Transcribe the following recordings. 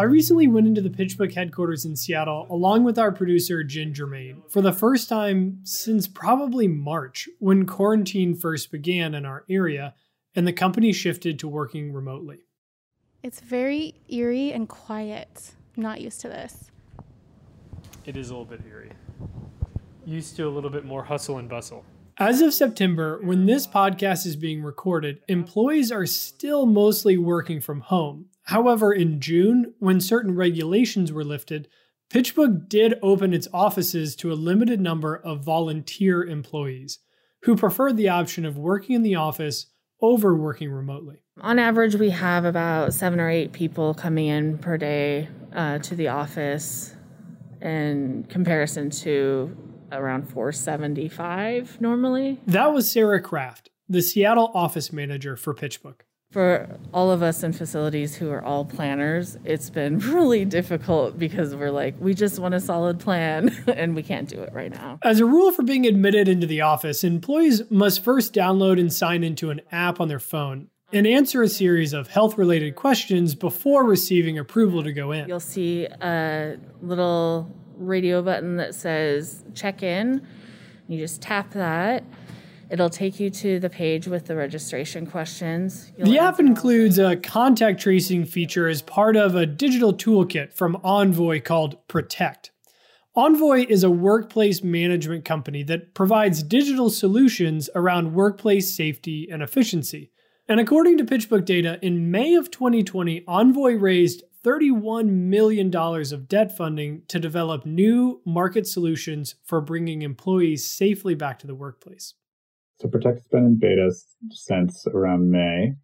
I recently went into the PitchBook headquarters in Seattle along with our producer, Jen Germain, for the first time since probably March when quarantine first began in our area and the company shifted to working remotely. It's very eerie and quiet. I'm not used to this. It is a little bit eerie. Used to a little bit more hustle and bustle. As of September, when this podcast is being recorded, employees are still mostly working from home. However, in June, when certain regulations were lifted, PitchBook did open its offices to a limited number of volunteer employees who preferred the option of working in the office over working remotely. On average, we have about seven or eight people coming in per day uh, to the office in comparison to around 475 normally. That was Sarah Kraft, the Seattle office manager for PitchBook. For all of us in facilities who are all planners, it's been really difficult because we're like, we just want a solid plan and we can't do it right now. As a rule for being admitted into the office, employees must first download and sign into an app on their phone and answer a series of health related questions before receiving approval to go in. You'll see a little radio button that says check in. You just tap that. It'll take you to the page with the registration questions. You'll the app includes a contact tracing feature as part of a digital toolkit from Envoy called Protect. Envoy is a workplace management company that provides digital solutions around workplace safety and efficiency. And according to PitchBook data, in May of 2020, Envoy raised $31 million of debt funding to develop new market solutions for bringing employees safely back to the workplace. So Protect's been in beta since around May,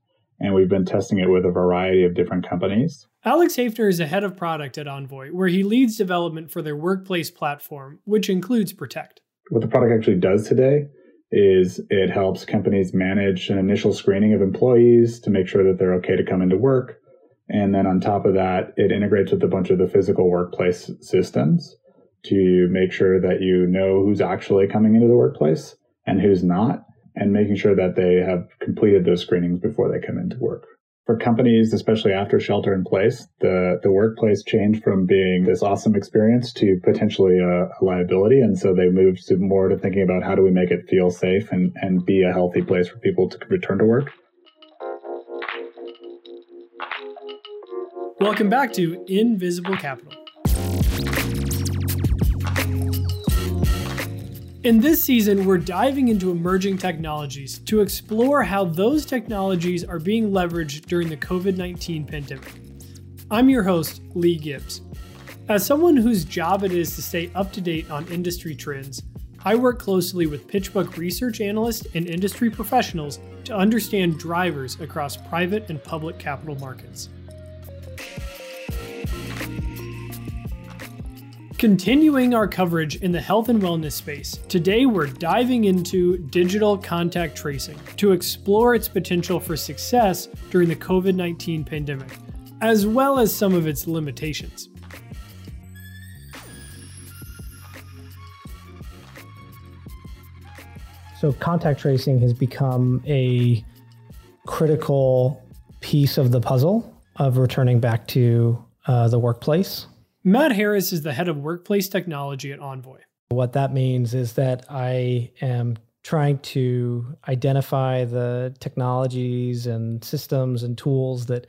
and we've been testing it with a variety of different companies. Alex Hafner is a head of product at Envoy, where he leads development for their workplace platform, which includes Protect. What the product actually does today is it helps companies manage an initial screening of employees to make sure that they're okay to come into work and then on top of that, it integrates with a bunch of the physical workplace systems to make sure that you know who's actually coming into the workplace and who's not, and making sure that they have completed those screenings before they come into work. For companies, especially after shelter in place, the, the workplace changed from being this awesome experience to potentially a, a liability. And so they moved to more to thinking about how do we make it feel safe and, and be a healthy place for people to return to work. Welcome back to Invisible Capital. In this season, we're diving into emerging technologies to explore how those technologies are being leveraged during the COVID 19 pandemic. I'm your host, Lee Gibbs. As someone whose job it is to stay up to date on industry trends, I work closely with PitchBook research analysts and industry professionals to understand drivers across private and public capital markets. Continuing our coverage in the health and wellness space, today we're diving into digital contact tracing to explore its potential for success during the COVID 19 pandemic, as well as some of its limitations. So, contact tracing has become a critical piece of the puzzle of returning back to uh, the workplace Matt Harris is the head of workplace technology at Envoy. What that means is that I am trying to identify the technologies and systems and tools that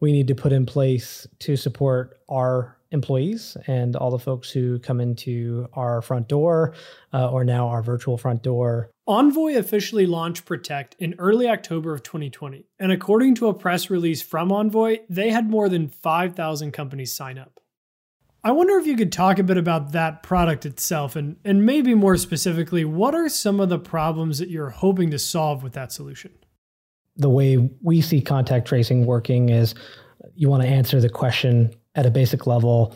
we need to put in place to support our employees and all the folks who come into our front door uh, or now our virtual front door. Envoy officially launched Protect in early October of 2020. And according to a press release from Envoy, they had more than 5,000 companies sign up. I wonder if you could talk a bit about that product itself and, and maybe more specifically, what are some of the problems that you're hoping to solve with that solution? The way we see contact tracing working is you want to answer the question at a basic level.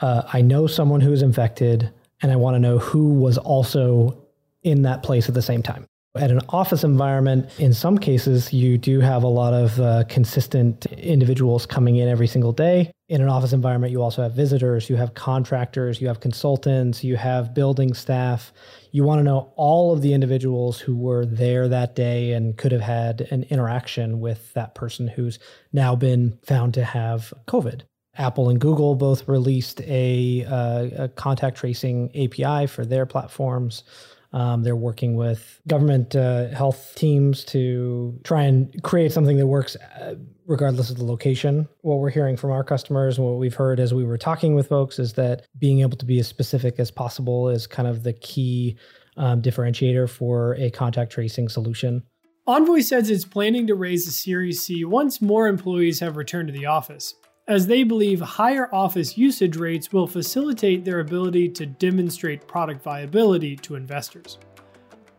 Uh, I know someone who's infected, and I want to know who was also in that place at the same time. At an office environment, in some cases, you do have a lot of uh, consistent individuals coming in every single day. In an office environment, you also have visitors, you have contractors, you have consultants, you have building staff. You want to know all of the individuals who were there that day and could have had an interaction with that person who's now been found to have COVID. Apple and Google both released a, uh, a contact tracing API for their platforms. Um, they're working with government uh, health teams to try and create something that works uh, regardless of the location. What we're hearing from our customers and what we've heard as we were talking with folks is that being able to be as specific as possible is kind of the key um, differentiator for a contact tracing solution. Envoy says it's planning to raise the Series C once more employees have returned to the office, as they believe higher office usage rates will facilitate their ability to demonstrate product viability to investors.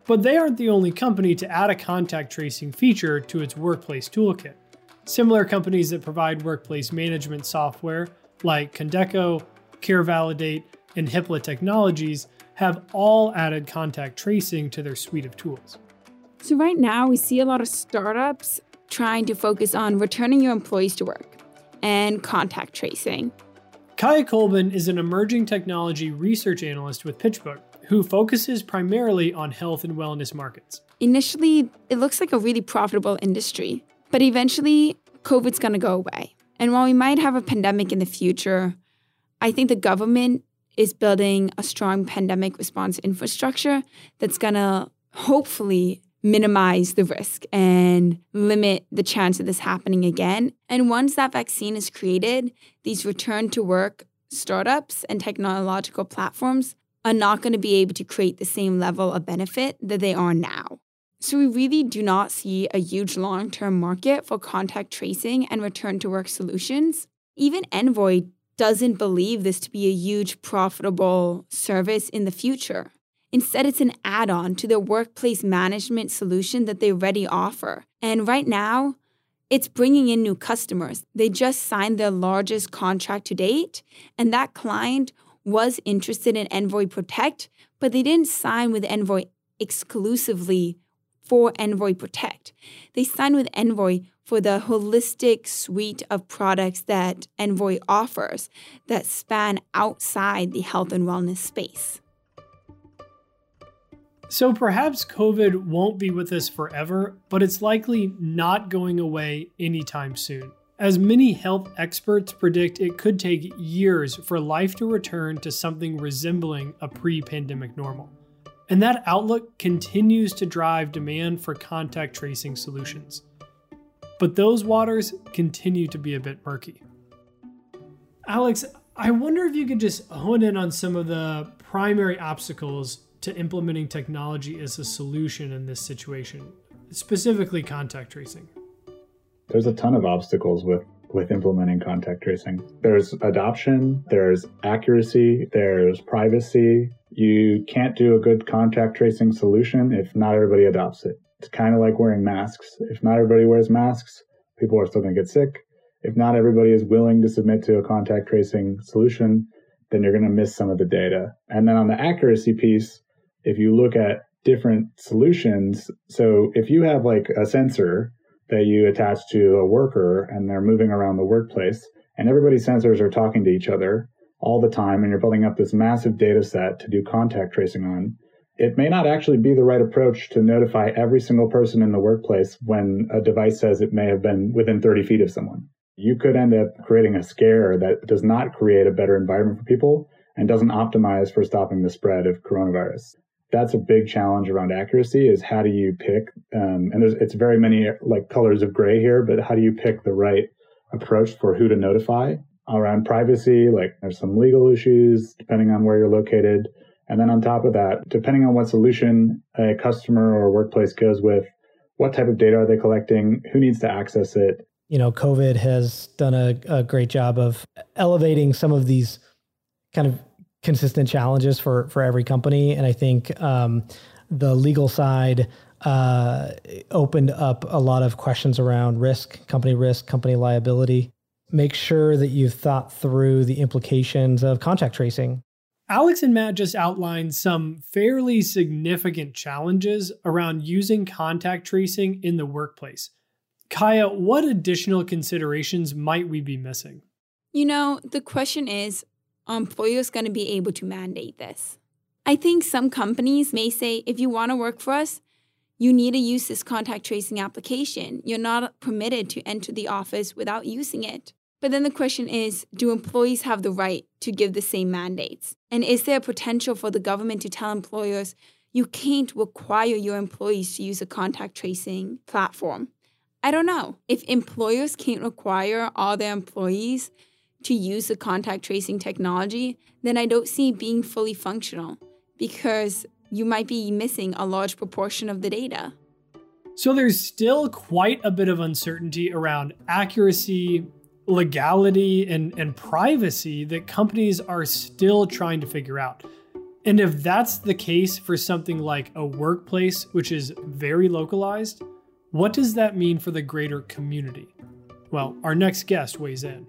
But they aren't the only company to add a contact tracing feature to its workplace toolkit. Similar companies that provide workplace management software, like Condeco, CareValidate, and Hipla Technologies, have all added contact tracing to their suite of tools. So, right now, we see a lot of startups trying to focus on returning your employees to work and contact tracing. Kaia Colban is an emerging technology research analyst with PitchBook who focuses primarily on health and wellness markets. Initially, it looks like a really profitable industry, but eventually, COVID's going to go away. And while we might have a pandemic in the future, I think the government is building a strong pandemic response infrastructure that's going to hopefully minimize the risk and limit the chance of this happening again. And once that vaccine is created, these return to work startups and technological platforms are not going to be able to create the same level of benefit that they are now. So, we really do not see a huge long term market for contact tracing and return to work solutions. Even Envoy doesn't believe this to be a huge profitable service in the future. Instead, it's an add on to their workplace management solution that they already offer. And right now, it's bringing in new customers. They just signed their largest contract to date, and that client was interested in Envoy Protect, but they didn't sign with Envoy exclusively for Envoy Protect. They signed with Envoy for the holistic suite of products that Envoy offers that span outside the health and wellness space. So perhaps COVID won't be with us forever, but it's likely not going away anytime soon. As many health experts predict, it could take years for life to return to something resembling a pre pandemic normal. And that outlook continues to drive demand for contact tracing solutions. But those waters continue to be a bit murky. Alex, I wonder if you could just hone in on some of the primary obstacles to implementing technology as a solution in this situation, specifically contact tracing. There's a ton of obstacles with with implementing contact tracing. There's adoption, there's accuracy, there's privacy. You can't do a good contact tracing solution if not everybody adopts it. It's kind of like wearing masks. If not everybody wears masks, people are still going to get sick. If not everybody is willing to submit to a contact tracing solution, then you're going to miss some of the data. And then on the accuracy piece, if you look at different solutions, so if you have like a sensor that you attach to a worker and they're moving around the workplace and everybody's sensors are talking to each other all the time and you're building up this massive data set to do contact tracing on it may not actually be the right approach to notify every single person in the workplace when a device says it may have been within 30 feet of someone. You could end up creating a scare that does not create a better environment for people and doesn't optimize for stopping the spread of coronavirus that's a big challenge around accuracy is how do you pick um, and there's it's very many like colors of gray here but how do you pick the right approach for who to notify around privacy? Like there's some legal issues depending on where you're located. And then on top of that depending on what solution a customer or workplace goes with what type of data are they collecting? Who needs to access it? You know covid has done a, a great job of elevating some of these kind of consistent challenges for for every company, and I think um, the legal side uh, opened up a lot of questions around risk, company risk, company liability. Make sure that you've thought through the implications of contact tracing. Alex and Matt just outlined some fairly significant challenges around using contact tracing in the workplace. Kaia, what additional considerations might we be missing? You know, the question is Um, employers going to be able to mandate this? I think some companies may say if you want to work for us, you need to use this contact tracing application. You're not permitted to enter the office without using it. But then the question is do employees have the right to give the same mandates? And is there potential for the government to tell employers, you can't require your employees to use a contact tracing platform? I don't know. If employers can't require all their employees to use the contact tracing technology, then I don't see it being fully functional because you might be missing a large proportion of the data. So there's still quite a bit of uncertainty around accuracy, legality and, and privacy that companies are still trying to figure out. And if that's the case for something like a workplace, which is very localized, what does that mean for the greater community? Well, our next guest weighs in.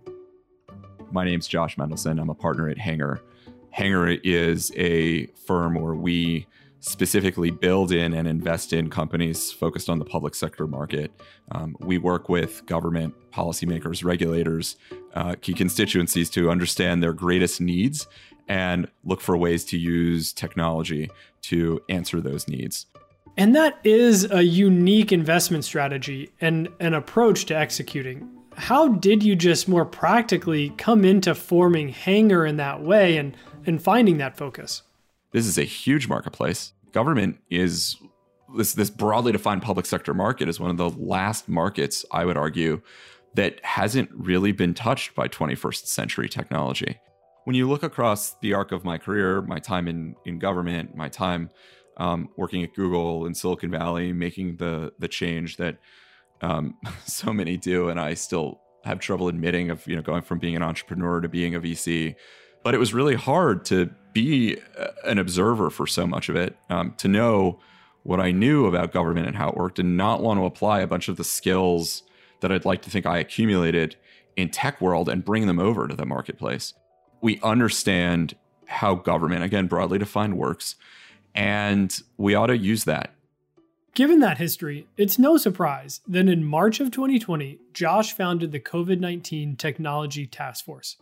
My name's Josh Mendelsohn. I'm a partner at Hangar. Hangar is a firm where we specifically build in and invest in companies focused on the public sector market. Um, we work with government policymakers, regulators, uh, key constituencies to understand their greatest needs and look for ways to use technology to answer those needs. And that is a unique investment strategy and an approach to executing. How did you just more practically come into forming Hangar in that way and, and finding that focus? This is a huge marketplace government is this this broadly defined public sector market is one of the last markets I would argue that hasn't really been touched by 21st century technology. When you look across the arc of my career, my time in in government, my time um, working at Google in Silicon Valley, making the the change that um, so many do, and I still have trouble admitting of you know going from being an entrepreneur to being a VC. But it was really hard to be an observer for so much of it, um, to know what I knew about government and how it worked, and not want to apply a bunch of the skills that I'd like to think I accumulated in tech world and bring them over to the marketplace. We understand how government, again, broadly defined, works, and we ought to use that. Given that history, it's no surprise that in March of 2020, Josh founded the COVID 19 Technology Task Force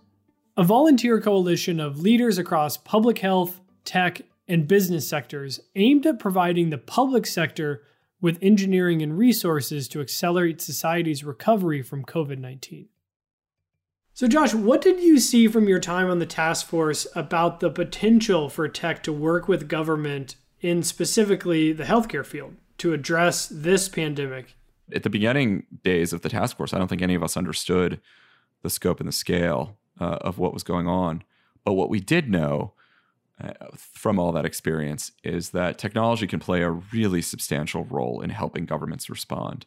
a volunteer coalition of leaders across public health, tech, and business sectors aimed at providing the public sector with engineering and resources to accelerate society's recovery from COVID 19. So, Josh, what did you see from your time on the task force about the potential for tech to work with government in specifically the healthcare field to address this pandemic? At the beginning days of the task force, I don't think any of us understood the scope and the scale uh, of what was going on. But what we did know uh, from all that experience is that technology can play a really substantial role in helping governments respond.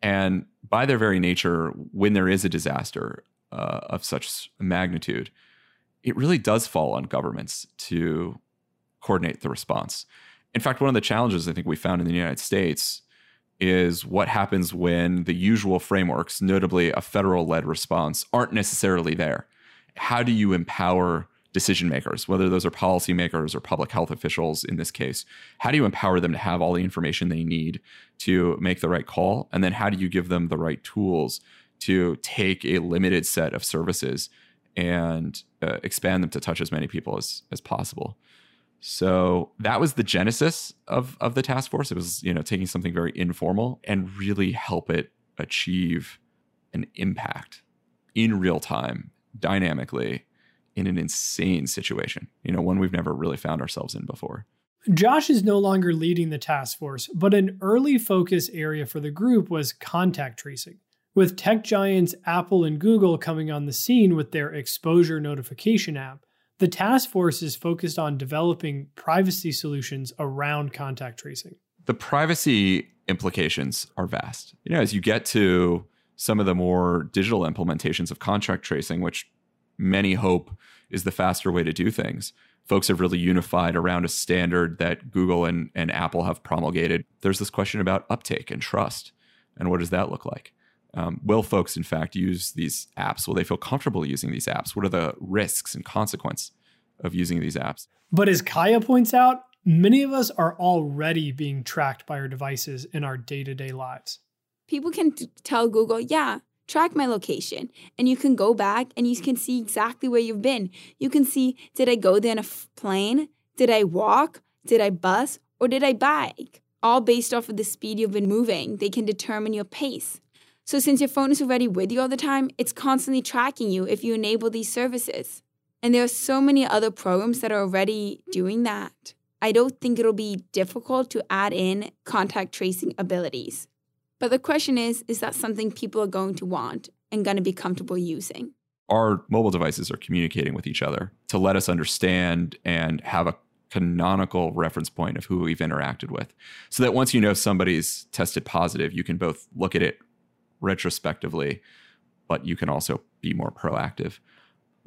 And by their very nature, when there is a disaster uh, of such magnitude, it really does fall on governments to coordinate the response. In fact, one of the challenges I think we found in the United States is what happens when the usual frameworks, notably a federal led response, aren't necessarily there how do you empower decision makers, whether those are policymakers or public health officials in this case? How do you empower them to have all the information they need to make the right call? And then how do you give them the right tools to take a limited set of services and uh, expand them to touch as many people as, as possible? So that was the genesis of, of the task force. It was, you know, taking something very informal and really help it achieve an impact in real time dynamically in an insane situation, you know, one we've never really found ourselves in before. Josh is no longer leading the task force, but an early focus area for the group was contact tracing. With tech giants Apple and Google coming on the scene with their exposure notification app, the task force is focused on developing privacy solutions around contact tracing. The privacy implications are vast. You know, as you get to some of the more digital implementations of contract tracing, which many hope is the faster way to do things. Folks have really unified around a standard that Google and, and Apple have promulgated. There's this question about uptake and trust. And what does that look like? Um, will folks, in fact, use these apps? Will they feel comfortable using these apps? What are the risks and consequence of using these apps? But as Kaia points out, many of us are already being tracked by our devices in our day to day lives people can t- tell Google, yeah, track my location. And you can go back and you can see exactly where you've been. You can see did I go there in a f- plane? Did I walk? Did I bus? Or did I bike? All based off of the speed you've been moving. They can determine your pace. So, since your phone is already with you all the time, it's constantly tracking you if you enable these services. And there are so many other programs that are already doing that. I don't think it'll be difficult to add in contact tracing abilities. But the question is is that something people are going to want and going to be comfortable using? Our mobile devices are communicating with each other to let us understand and have a canonical reference point of who we've interacted with. So that once you know somebody's tested positive, you can both look at it retrospectively, but you can also be more proactive.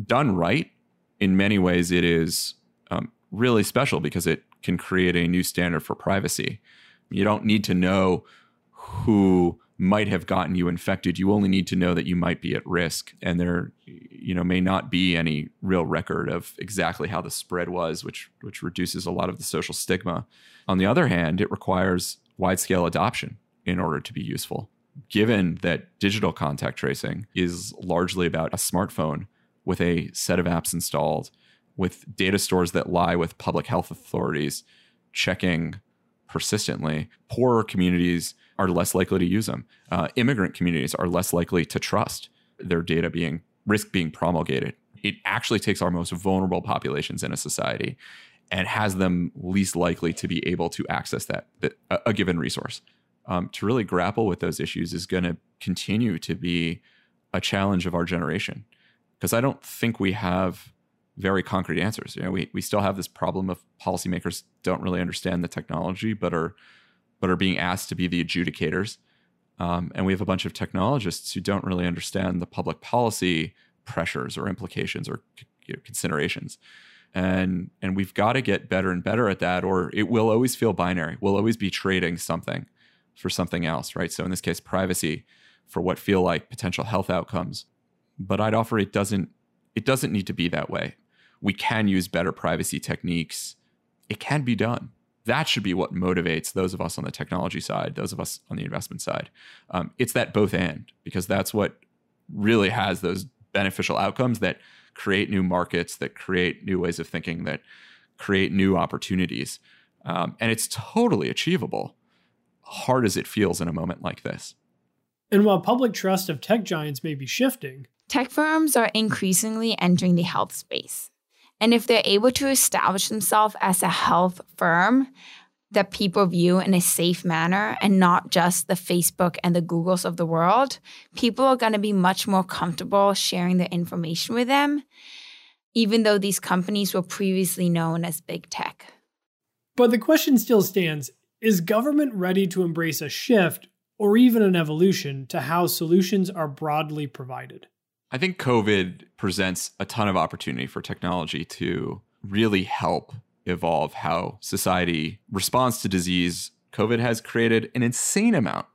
Done right, in many ways, it is um, really special because it can create a new standard for privacy. You don't need to know who might have gotten you infected. You only need to know that you might be at risk, and there, you know, may not be any real record of exactly how the spread was, which which reduces a lot of the social stigma. On the other hand, it requires wide scale adoption in order to be useful. Given that digital contact tracing is largely about a smartphone with a set of apps installed, with data stores that lie with public health authorities checking persistently, poorer communities are less likely to use them. Uh, immigrant communities are less likely to trust their data being risk being promulgated. It actually takes our most vulnerable populations in a society and has them least likely to be able to access that, that a, a given resource. Um, to really grapple with those issues is going to continue to be a challenge of our generation because I don't think we have very concrete answers. You know, we we still have this problem of policymakers don't really understand the technology, but are but are being asked to be the adjudicators. Um, and we have a bunch of technologists who don't really understand the public policy pressures or implications or you know, considerations. And and we've got to get better and better at that, or it will always feel binary. We'll always be trading something for something else, right? So in this case, privacy for what feel like potential health outcomes. But I'd offer it doesn't it doesn't need to be that way. We can use better privacy techniques. It can be done that should be what motivates those of us on the technology side, those of us on the investment side. Um, it's that both and because that's what really has those beneficial outcomes that create new markets, that create new ways of thinking, that create new opportunities. Um, and it's totally achievable, hard as it feels in a moment like this. And while public trust of tech giants may be shifting, tech firms are increasingly entering the health space. And if they're able to establish themselves as a health firm that people view in a safe manner and not just the Facebook and the Googles of the world, people are going to be much more comfortable sharing their information with them, even though these companies were previously known as big tech. But the question still stands is government ready to embrace a shift or even an evolution to how solutions are broadly provided? I think COVID presents a ton of opportunity for technology to really help evolve how society responds to disease. COVID has created an insane amount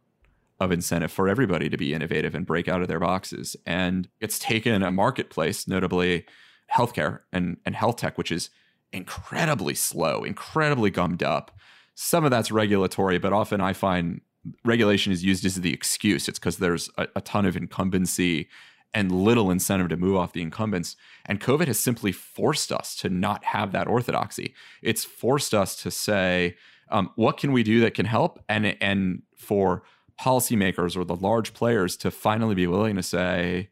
of incentive for everybody to be innovative and break out of their boxes. And it's taken a marketplace, notably healthcare and, and health tech, which is incredibly slow, incredibly gummed up. Some of that's regulatory, but often I find regulation is used as the excuse. It's because there's a, a ton of incumbency and little incentive to move off the incumbents. And COVID has simply forced us to not have that orthodoxy. It's forced us to say, um, what can we do that can help? And and for policymakers or the large players to finally be willing to say,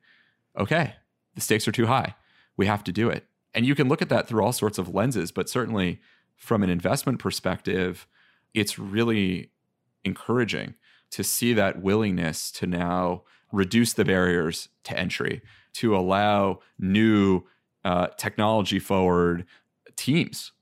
okay, the stakes are too high. We have to do it. And you can look at that through all sorts of lenses, but certainly from an investment perspective, it's really encouraging to see that willingness to now reduce the barriers to entry, to allow new uh, technology forward teams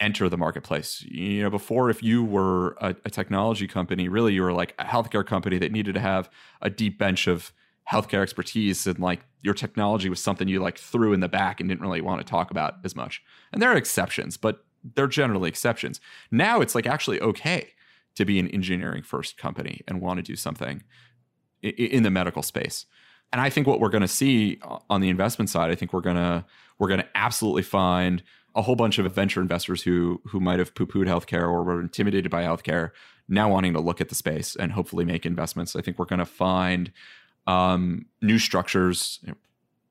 enter the marketplace. You know, before if you were a, a, technology company, really you were like a healthcare company that needed to have a deep bench of healthcare expertise and like your technology was something you like threw in the back and didn't really want to talk about as much. And there are exceptions, but they're generally exceptions. Now it's like actually okay to be an engineering first company and want to do something in the medical space. And I think what we're going to see on the investment side, I think we're going to we're going to absolutely find a whole bunch of venture investors who who might have poo-pooed healthcare or were intimidated by healthcare now wanting to look at the space and hopefully make investments. I think we're going to find um, new structures. You know,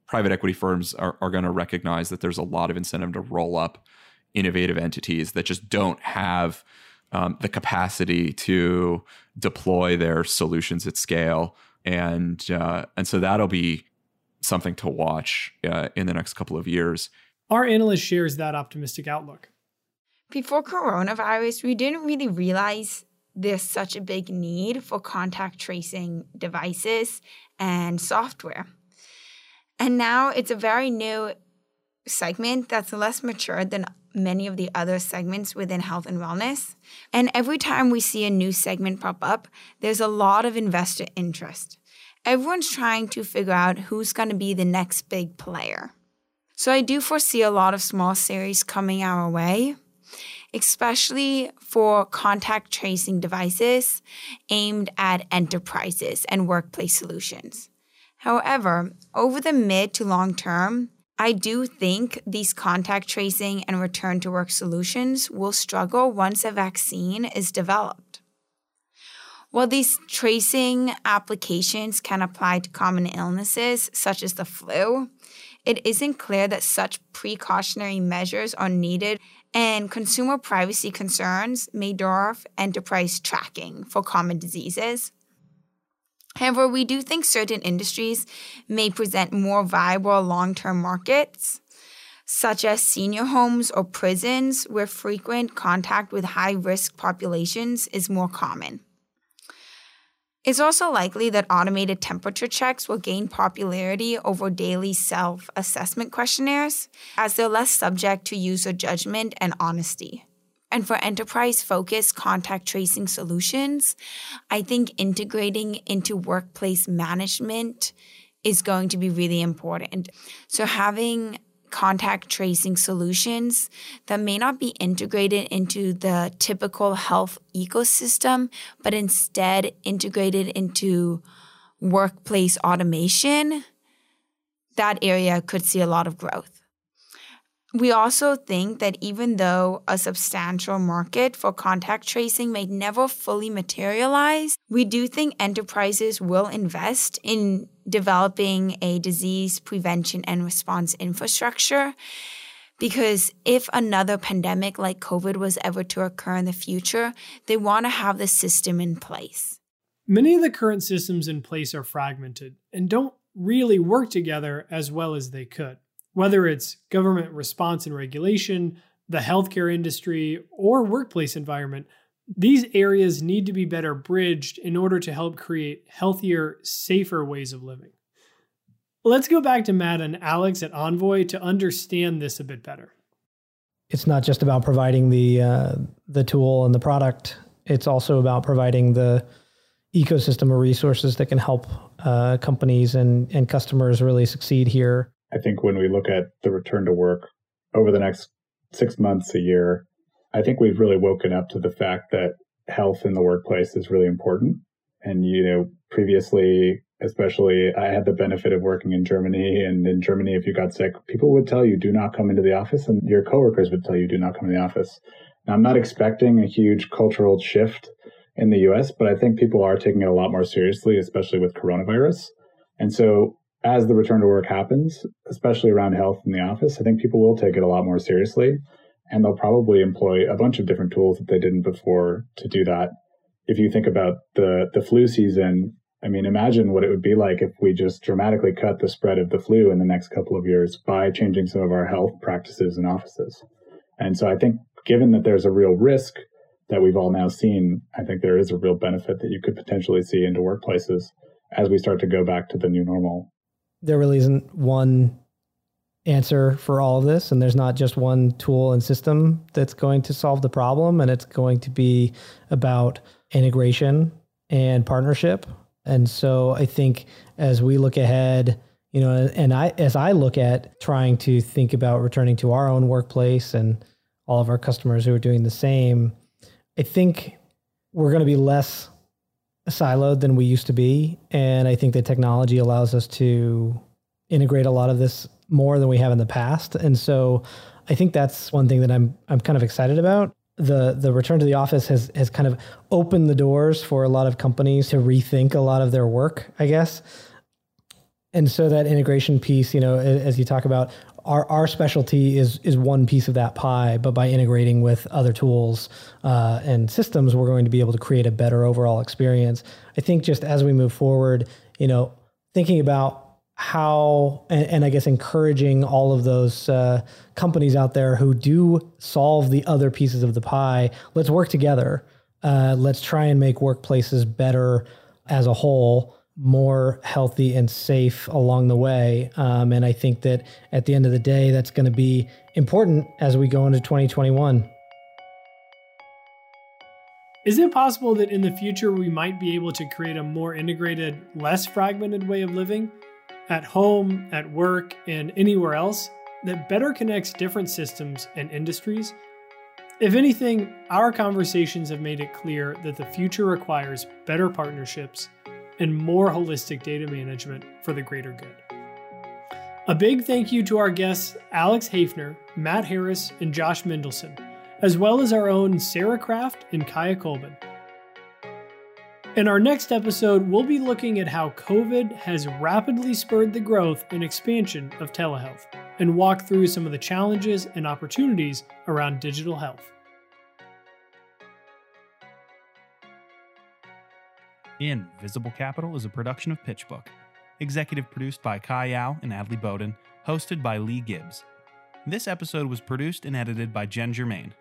private equity firms are, are going to recognize that there's a lot of incentive to roll up innovative entities that just don't have um, the capacity to deploy their solutions at scale and uh, and so that'll be something to watch uh, in the next couple of years. Our analyst shares that optimistic outlook. Before coronavirus, we didn't really realize there's such a big need for contact tracing devices and software. And now it's a very new segment that's less mature than many of the other segments within health and wellness. And every time we see a new segment pop up, there's a lot of investor interest. Everyone's trying to figure out who's going to be the next big player. So I do foresee a lot of small series coming our way, especially for contact tracing devices aimed at enterprises and workplace solutions. However, over the mid to long term, I do think these contact tracing and return to work solutions will struggle once a vaccine is developed. While these tracing applications can apply to common illnesses such as the flu, it isn't clear that such precautionary measures are needed, and consumer privacy concerns may dwarf enterprise tracking for common diseases. However, we do think certain industries may present more viable long term markets, such as senior homes or prisons, where frequent contact with high risk populations is more common. It's also likely that automated temperature checks will gain popularity over daily self assessment questionnaires, as they're less subject to user judgment and honesty. And for enterprise focused contact tracing solutions, I think integrating into workplace management is going to be really important. So having contact tracing solutions that may not be integrated into the typical health ecosystem, but instead integrated into workplace automation, that area could see a lot of growth. We also think that even though a substantial market for contact tracing may never fully materialize, we do think enterprises will invest in developing a disease prevention and response infrastructure. Because if another pandemic like COVID was ever to occur in the future, they want to have the system in place. Many of the current systems in place are fragmented and don't really work together as well as they could. Whether it's government response and regulation, the healthcare industry, or workplace environment, these areas need to be better bridged in order to help create healthier, safer ways of living. Let's go back to Matt and Alex at Envoy to understand this a bit better. It's not just about providing the uh, the tool and the product. It's also about providing the ecosystem of resources that can help uh, companies and, and customers really succeed here. I think when we look at the return to work over the next six months, a year, I think we've really woken up to the fact that health in the workplace is really important. And, you know, previously, especially, I had the benefit of working in Germany. And in Germany, if you got sick, people would tell you, do not come into the office. And your coworkers would tell you, do not come to the office. Now, I'm not expecting a huge cultural shift in the US, but I think people are taking it a lot more seriously, especially with coronavirus. And so as the return to work happens, especially around health in the office, I think people will take it a lot more seriously and they'll probably employ a bunch of different tools that they didn't before to do that. If you think about the the flu season, I mean, imagine what it would be like if we just dramatically cut the spread of the flu in the next couple of years by changing some of our health practices in offices. And so I think given that there's a real risk that we've all now seen, I think there is a real benefit that you could potentially see into workplaces as we start to go back to the new normal there really isn't one answer for all of this and there's not just one tool and system that's going to solve the problem and it's going to be about integration and partnership. And so i think as we look ahead you know and i as i look at trying to think about returning to our own workplace and all of our customers who are doing the same i think we're going to be less siloed than we used to be. And I think that technology allows us to integrate a lot of this more than we have in the past. And so I think that's one thing that I'm I'm kind of excited about. The the return to the office has has kind of opened the doors for a lot of companies to rethink a lot of their work, I guess. And so that integration piece, you know, as you talk about, our, our specialty is is one piece of that pie, but by integrating with other tools uh, and systems, we're going to be able to create a better overall experience. I think just as we move forward, you know, thinking about how and, and, I guess encouraging all of those uh, companies out there who do solve the other pieces of the pie. Let's work together. Uh, let's try and make workplaces better as a whole, more healthy and safe along the way. Um, and I think that at the end of the day, that's going to be important as we go into 2021. Is it possible that in the future we might be able to create a more integrated, less fragmented way of living? at home, at work, and anywhere else that better connects different systems and industries. If anything, our conversations have made it clear that the future requires better partnerships and more holistic data management for the greater good. A big thank you to our guests Alex Hafner, Matt Harris, and Josh Mendelsohn, as well as our own Sarah Kraft and Kaia Colban. In our next episode, we'll be looking at how COVID has rapidly spurred the growth and expansion of telehealth and walk through some of the challenges and opportunities around digital health. Invisible Capital is a production of PitchBook, executive produced by Kai Yao and Adley Bowden, hosted by Lee Gibbs. This episode was produced and edited by Jen Germain.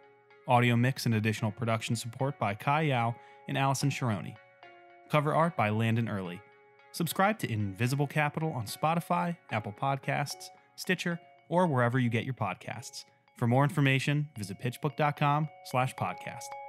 Audio mix and additional production support by Kai Yao and Allison Sharoni. Cover art by Landon Early. Subscribe to Invisible Capital on Spotify, Apple Podcasts, Stitcher, or wherever you get your podcasts. For more information, visit pitchbook.com slash podcast.